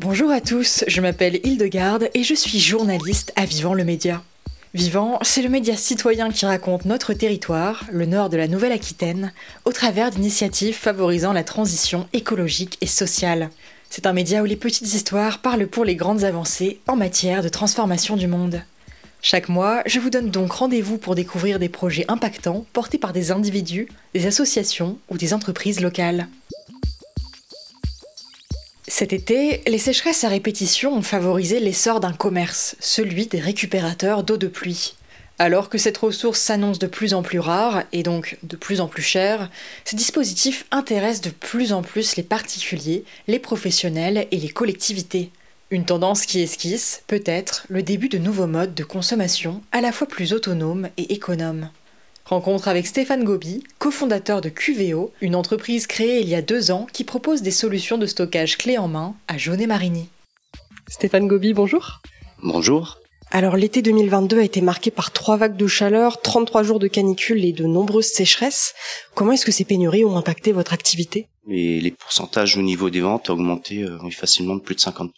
Bonjour à tous, je m'appelle Hildegarde et je suis journaliste à Vivant le Média. Vivant, c'est le média citoyen qui raconte notre territoire, le nord de la Nouvelle-Aquitaine, au travers d'initiatives favorisant la transition écologique et sociale. C'est un média où les petites histoires parlent pour les grandes avancées en matière de transformation du monde. Chaque mois, je vous donne donc rendez-vous pour découvrir des projets impactants portés par des individus, des associations ou des entreprises locales. Cet été, les sécheresses à répétition ont favorisé l'essor d'un commerce, celui des récupérateurs d'eau de pluie. Alors que cette ressource s'annonce de plus en plus rare et donc de plus en plus chère, ce dispositif intéresse de plus en plus les particuliers, les professionnels et les collectivités. Une tendance qui esquisse, peut-être, le début de nouveaux modes de consommation à la fois plus autonomes et économes. Rencontre avec Stéphane Gobi, cofondateur de QVO, une entreprise créée il y a deux ans qui propose des solutions de stockage clé en main à Jaunet-Marigny. Stéphane Gobi, bonjour. Bonjour. Alors l'été 2022 a été marqué par trois vagues de chaleur, 33 jours de canicule et de nombreuses sécheresses. Comment est-ce que ces pénuries ont impacté votre activité? Et les pourcentages au niveau des ventes ont augmenté euh, facilement de plus de 50%.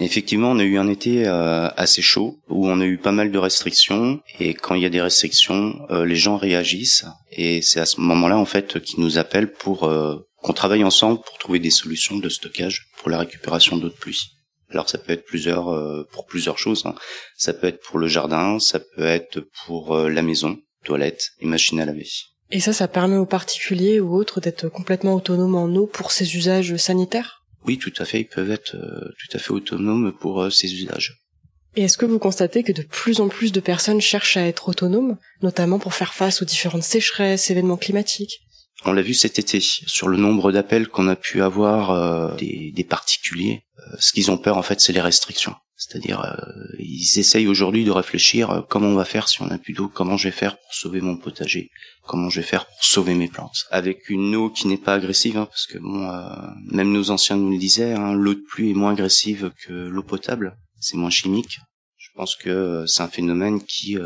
Effectivement, on a eu un été euh, assez chaud où on a eu pas mal de restrictions et quand il y a des restrictions, euh, les gens réagissent et c'est à ce moment-là en fait qu'ils nous appellent pour euh, qu'on travaille ensemble pour trouver des solutions de stockage pour la récupération d'eau de pluie. Alors ça peut être plusieurs pour plusieurs choses. Hein. Ça peut être pour le jardin, ça peut être pour la maison, toilette et machine à laver. Et ça, ça permet aux particuliers ou autres d'être complètement autonomes en eau pour ces usages sanitaires? Oui, tout à fait, ils peuvent être euh, tout à fait autonomes pour euh, ces usages. Et est-ce que vous constatez que de plus en plus de personnes cherchent à être autonomes, notamment pour faire face aux différentes sécheresses, événements climatiques? On l'a vu cet été sur le nombre d'appels qu'on a pu avoir euh, des, des, particuliers. ce qu'ils ont peur en fait, c'est les restrictions. C'est-à-dire, euh, ils essayent aujourd'hui de réfléchir comment on va faire si on n'a plus d'eau, comment je vais faire pour sauver mon potager, comment je vais faire pour sauver mes plantes. Avec une eau qui n'est pas agressive, hein, parce que bon, euh, même nos anciens nous le disaient, hein, l'eau de pluie est moins agressive que l'eau potable, c'est moins chimique. Je pense que c'est un phénomène qui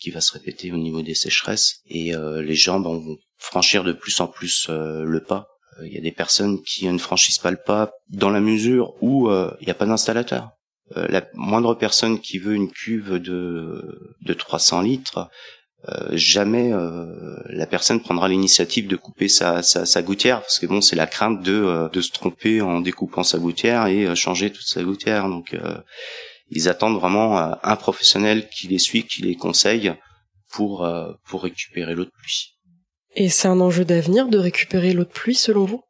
qui va se répéter au niveau des sécheresses et les gens ben, vont franchir de plus en plus le pas. Il y a des personnes qui ne franchissent pas le pas dans la mesure où il n'y a pas d'installateur euh, la moindre personne qui veut une cuve de, de 300 litres, euh, jamais euh, la personne prendra l'initiative de couper sa, sa, sa, gouttière parce que bon c'est la crainte de, de se tromper en découpant sa gouttière et changer toute sa gouttière. Donc ils attendent vraiment un professionnel qui les suit qui les conseille pour pour récupérer l'eau de pluie. Et c'est un enjeu d'avenir de récupérer l'eau de pluie selon vous?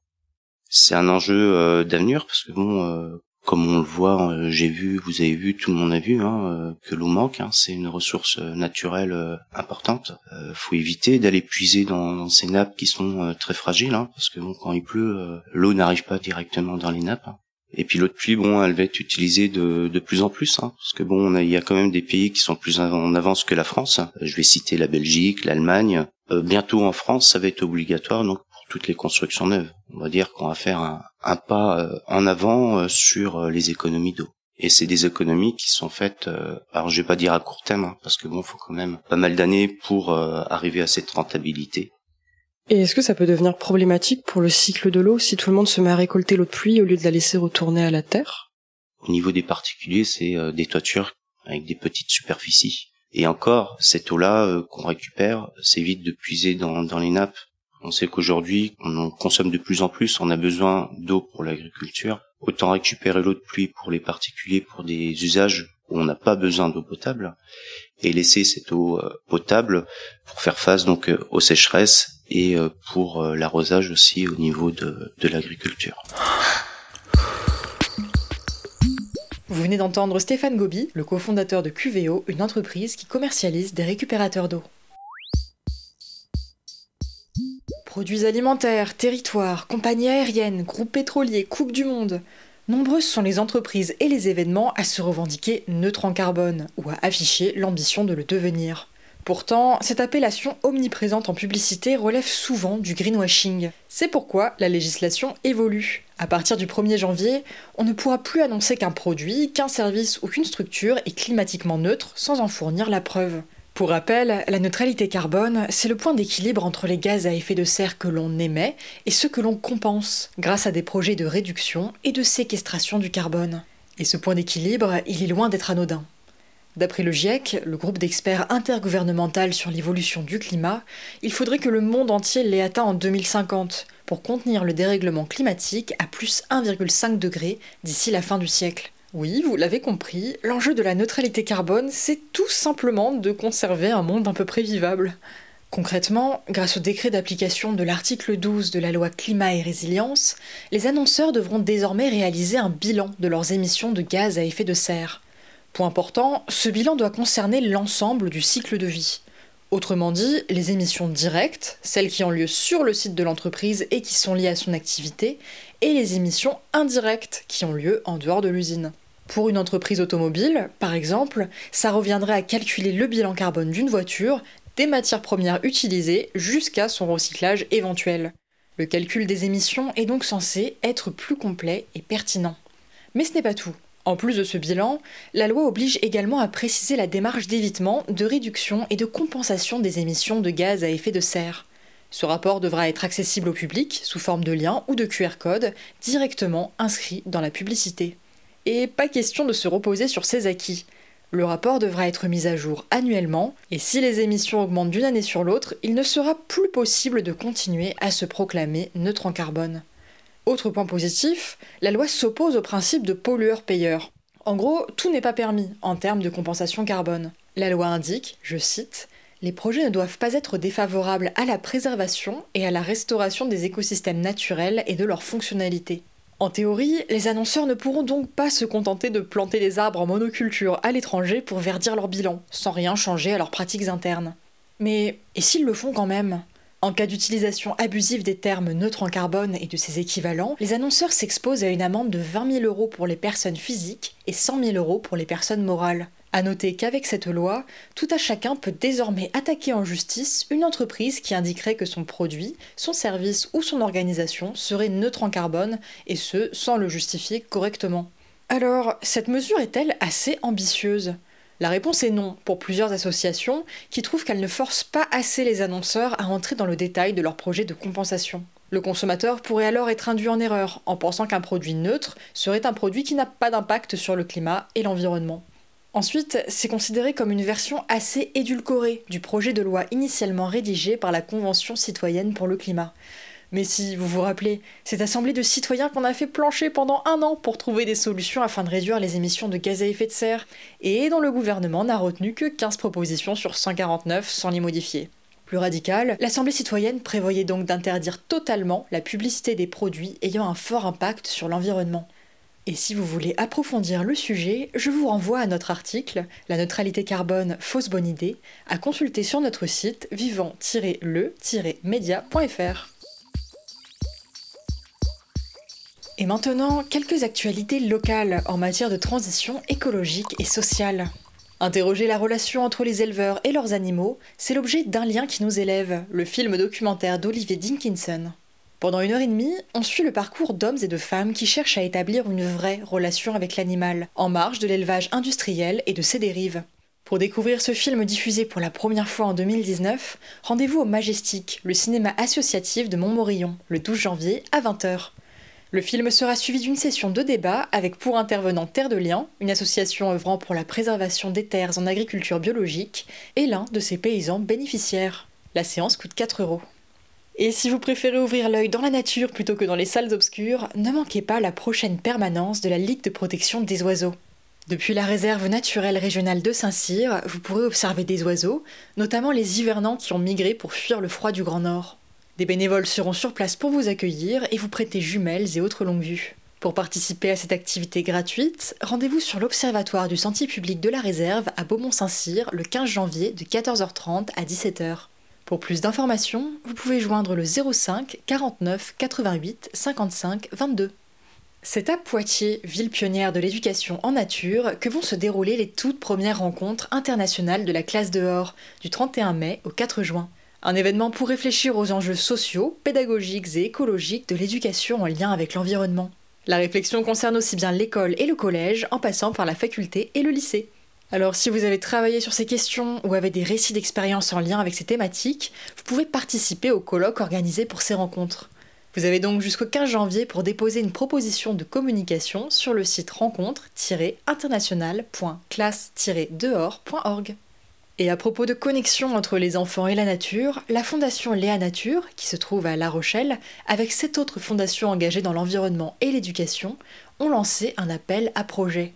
C'est un enjeu d'avenir parce que bon comme on le voit, euh, j'ai vu, vous avez vu, tout le monde a vu hein, euh, que l'eau manque. Hein, c'est une ressource euh, naturelle importante. Faut éviter d'aller puiser dans, ces nappes qui sont très fragiles, hein, parce que bon, quand il pleut, l'eau n'arrive pas directement dans les nappes. Et puis l'eau de pluie, bon, elle va être utilisée de, de plus en plus, hein, parce que bon, il y a quand même des pays qui sont plus en avance que la France. Je vais citer la Belgique, l'Allemagne. bientôt en France, ça va être obligatoire, donc toutes les constructions neuves. On va dire qu'on va faire un, pas euh, en avant euh, sur euh, les économies d'eau. Et c'est des économies qui sont faites, alors je vais pas dire à court terme, hein, parce que bon, faut quand même pas mal d'années pour arriver à cette rentabilité. Et est-ce que ça peut devenir problématique pour le cycle de l'eau si tout le monde se met à récolter l'eau de pluie au lieu de la laisser retourner à la terre? Au niveau des particuliers, c'est des toitures avec des petites superficies. Et encore, cette eau-là qu'on récupère, c'est vite de puiser dans, dans les nappes on sait qu'aujourd'hui, on consomme de plus en plus, on a besoin d'eau pour l'agriculture. Autant récupérer l'eau de pluie pour les particuliers, pour des usages où on n'a pas besoin d'eau potable, et laisser cette eau euh, potable pour faire face donc euh, aux sécheresses et euh, pour l'arrosage aussi au niveau de, de l'agriculture. Vous venez d'entendre Stéphane Gobi, le cofondateur de QVO, une entreprise qui commercialise des récupérateurs d'eau. Produits alimentaires, territoires, compagnies aériennes, groupes pétroliers, Coupe du Monde. Nombreuses sont les entreprises et les événements à se revendiquer neutres en carbone ou à afficher l'ambition de le devenir. Pourtant, cette appellation omniprésente en publicité relève souvent du greenwashing. C'est pourquoi la législation évolue. À partir du 1er janvier, on ne pourra plus annoncer qu'un produit, qu'un service ou qu'une structure est climatiquement neutre sans en fournir la preuve. Pour rappel, la neutralité carbone, c'est le point d'équilibre entre les gaz à effet de serre que l'on émet et ceux que l'on compense grâce à des projets de réduction et de séquestration du carbone. Et ce point d'équilibre, il est loin d'être anodin. D'après le GIEC, le groupe d'experts intergouvernemental sur l'évolution du climat, il faudrait que le monde entier l'ait atteint en 2050 pour contenir le dérèglement climatique à plus 1,5 degré d'ici la fin du siècle. Oui, vous l'avez compris, l'enjeu de la neutralité carbone, c'est tout simplement de conserver un monde à peu près vivable. Concrètement, grâce au décret d'application de l'article 12 de la loi Climat et Résilience, les annonceurs devront désormais réaliser un bilan de leurs émissions de gaz à effet de serre. Point important, ce bilan doit concerner l'ensemble du cycle de vie. Autrement dit, les émissions directes, celles qui ont lieu sur le site de l'entreprise et qui sont liées à son activité, et les émissions indirectes qui ont lieu en dehors de l'usine. Pour une entreprise automobile, par exemple, ça reviendrait à calculer le bilan carbone d'une voiture, des matières premières utilisées jusqu'à son recyclage éventuel. Le calcul des émissions est donc censé être plus complet et pertinent. Mais ce n'est pas tout. En plus de ce bilan, la loi oblige également à préciser la démarche d'évitement, de réduction et de compensation des émissions de gaz à effet de serre. Ce rapport devra être accessible au public sous forme de lien ou de QR code directement inscrit dans la publicité. Et pas question de se reposer sur ses acquis. Le rapport devra être mis à jour annuellement, et si les émissions augmentent d'une année sur l'autre, il ne sera plus possible de continuer à se proclamer neutre en carbone. Autre point positif, la loi s'oppose au principe de pollueur-payeur. En gros, tout n'est pas permis en termes de compensation carbone. La loi indique, je cite, les projets ne doivent pas être défavorables à la préservation et à la restauration des écosystèmes naturels et de leur fonctionnalité. En théorie, les annonceurs ne pourront donc pas se contenter de planter des arbres en monoculture à l'étranger pour verdir leur bilan, sans rien changer à leurs pratiques internes. Mais et s'ils le font quand même? En cas d'utilisation abusive des termes neutres en carbone et de ses équivalents, les annonceurs s'exposent à une amende de 20 000 euros pour les personnes physiques et 100 000 euros pour les personnes morales. À noter qu'avec cette loi, tout à chacun peut désormais attaquer en justice une entreprise qui indiquerait que son produit, son service ou son organisation serait neutre en carbone, et ce, sans le justifier correctement. Alors, cette mesure est-elle assez ambitieuse? La réponse est non, pour plusieurs associations qui trouvent qu'elle ne force pas assez les annonceurs à entrer dans le détail de leur projet de compensation. Le consommateur pourrait alors être induit en erreur en pensant qu'un produit neutre serait un produit qui n'a pas d'impact sur le climat et l'environnement. Ensuite, c'est considéré comme une version assez édulcorée du projet de loi initialement rédigé par la Convention citoyenne pour le climat. Mais si vous vous rappelez, cette assemblée de citoyens qu'on a fait plancher pendant un an pour trouver des solutions afin de réduire les émissions de gaz à effet de serre, et dont le gouvernement n'a retenu que 15 propositions sur 149 sans les modifier. Plus radical, l'Assemblée citoyenne prévoyait donc d'interdire totalement la publicité des produits ayant un fort impact sur l'environnement. Et si vous voulez approfondir le sujet, je vous renvoie à notre article La neutralité carbone, fausse bonne idée, à consulter sur notre site vivant-le-média.fr. Et maintenant, quelques actualités locales en matière de transition écologique et sociale. Interroger la relation entre les éleveurs et leurs animaux, c'est l'objet d'un lien qui nous élève, le film documentaire d'Olivier Dinkinson. Pendant une heure et demie, on suit le parcours d'hommes et de femmes qui cherchent à établir une vraie relation avec l'animal, en marge de l'élevage industriel et de ses dérives. Pour découvrir ce film diffusé pour la première fois en 2019, rendez-vous au Majestic, le cinéma associatif de Montmorillon, le 12 janvier à 20h. Le film sera suivi d'une session de débat avec pour intervenant Terre de Liens, une association œuvrant pour la préservation des terres en agriculture biologique, et l'un de ses paysans bénéficiaires. La séance coûte 4 euros. Et si vous préférez ouvrir l'œil dans la nature plutôt que dans les salles obscures, ne manquez pas la prochaine permanence de la Ligue de protection des oiseaux. Depuis la réserve naturelle régionale de Saint-Cyr, vous pourrez observer des oiseaux, notamment les hivernants qui ont migré pour fuir le froid du Grand Nord. Des bénévoles seront sur place pour vous accueillir et vous prêter jumelles et autres longues vues. Pour participer à cette activité gratuite, rendez-vous sur l'Observatoire du Sentier public de la Réserve à Beaumont-Saint-Cyr le 15 janvier de 14h30 à 17h. Pour plus d'informations, vous pouvez joindre le 05 49 88 55 22. C'est à Poitiers, ville pionnière de l'éducation en nature, que vont se dérouler les toutes premières rencontres internationales de la classe dehors, du 31 mai au 4 juin. Un événement pour réfléchir aux enjeux sociaux, pédagogiques et écologiques de l'éducation en lien avec l'environnement. La réflexion concerne aussi bien l'école et le collège, en passant par la faculté et le lycée. Alors si vous avez travaillé sur ces questions ou avez des récits d'expérience en lien avec ces thématiques, vous pouvez participer au colloque organisé pour ces rencontres. Vous avez donc jusqu'au 15 janvier pour déposer une proposition de communication sur le site rencontre-international.classe-dehors.org. Et à propos de connexion entre les enfants et la nature, la fondation Léa Nature, qui se trouve à La Rochelle, avec sept autres fondations engagées dans l'environnement et l'éducation, ont lancé un appel à projet.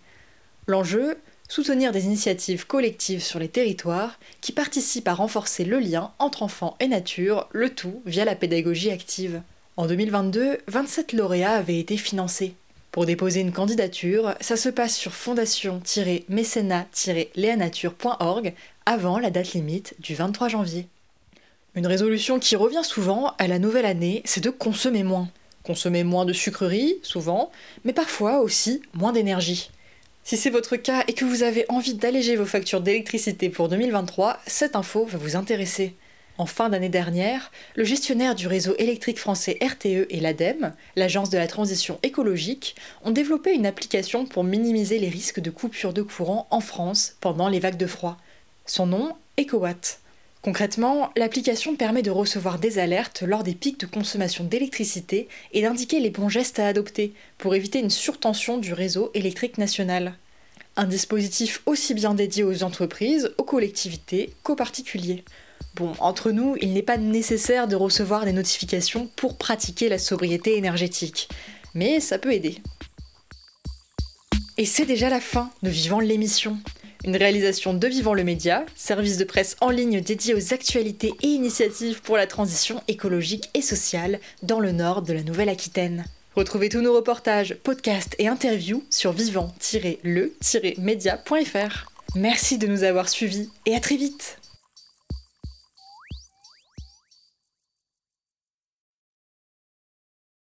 L'enjeu soutenir des initiatives collectives sur les territoires qui participent à renforcer le lien entre enfants et nature, le tout via la pédagogie active. En 2022, 27 lauréats avaient été financés. Pour déposer une candidature, ça se passe sur fondation-mécénat-léanature.org avant la date limite du 23 janvier. Une résolution qui revient souvent à la nouvelle année, c'est de consommer moins. Consommer moins de sucreries, souvent, mais parfois aussi moins d'énergie. Si c'est votre cas et que vous avez envie d'alléger vos factures d'électricité pour 2023, cette info va vous intéresser. En fin d'année dernière, le gestionnaire du réseau électrique français RTE et l'ADEME, l'Agence de la transition écologique, ont développé une application pour minimiser les risques de coupure de courant en France pendant les vagues de froid. Son nom, EcoWatt. Concrètement, l'application permet de recevoir des alertes lors des pics de consommation d'électricité et d'indiquer les bons gestes à adopter pour éviter une surtension du réseau électrique national. Un dispositif aussi bien dédié aux entreprises, aux collectivités qu'aux particuliers. Bon, entre nous, il n'est pas nécessaire de recevoir des notifications pour pratiquer la sobriété énergétique, mais ça peut aider. Et c'est déjà la fin de Vivant l'émission. Une réalisation de Vivant le Média, service de presse en ligne dédié aux actualités et initiatives pour la transition écologique et sociale dans le nord de la Nouvelle-Aquitaine. Retrouvez tous nos reportages, podcasts et interviews sur vivant-le-média.fr. Merci de nous avoir suivis et à très vite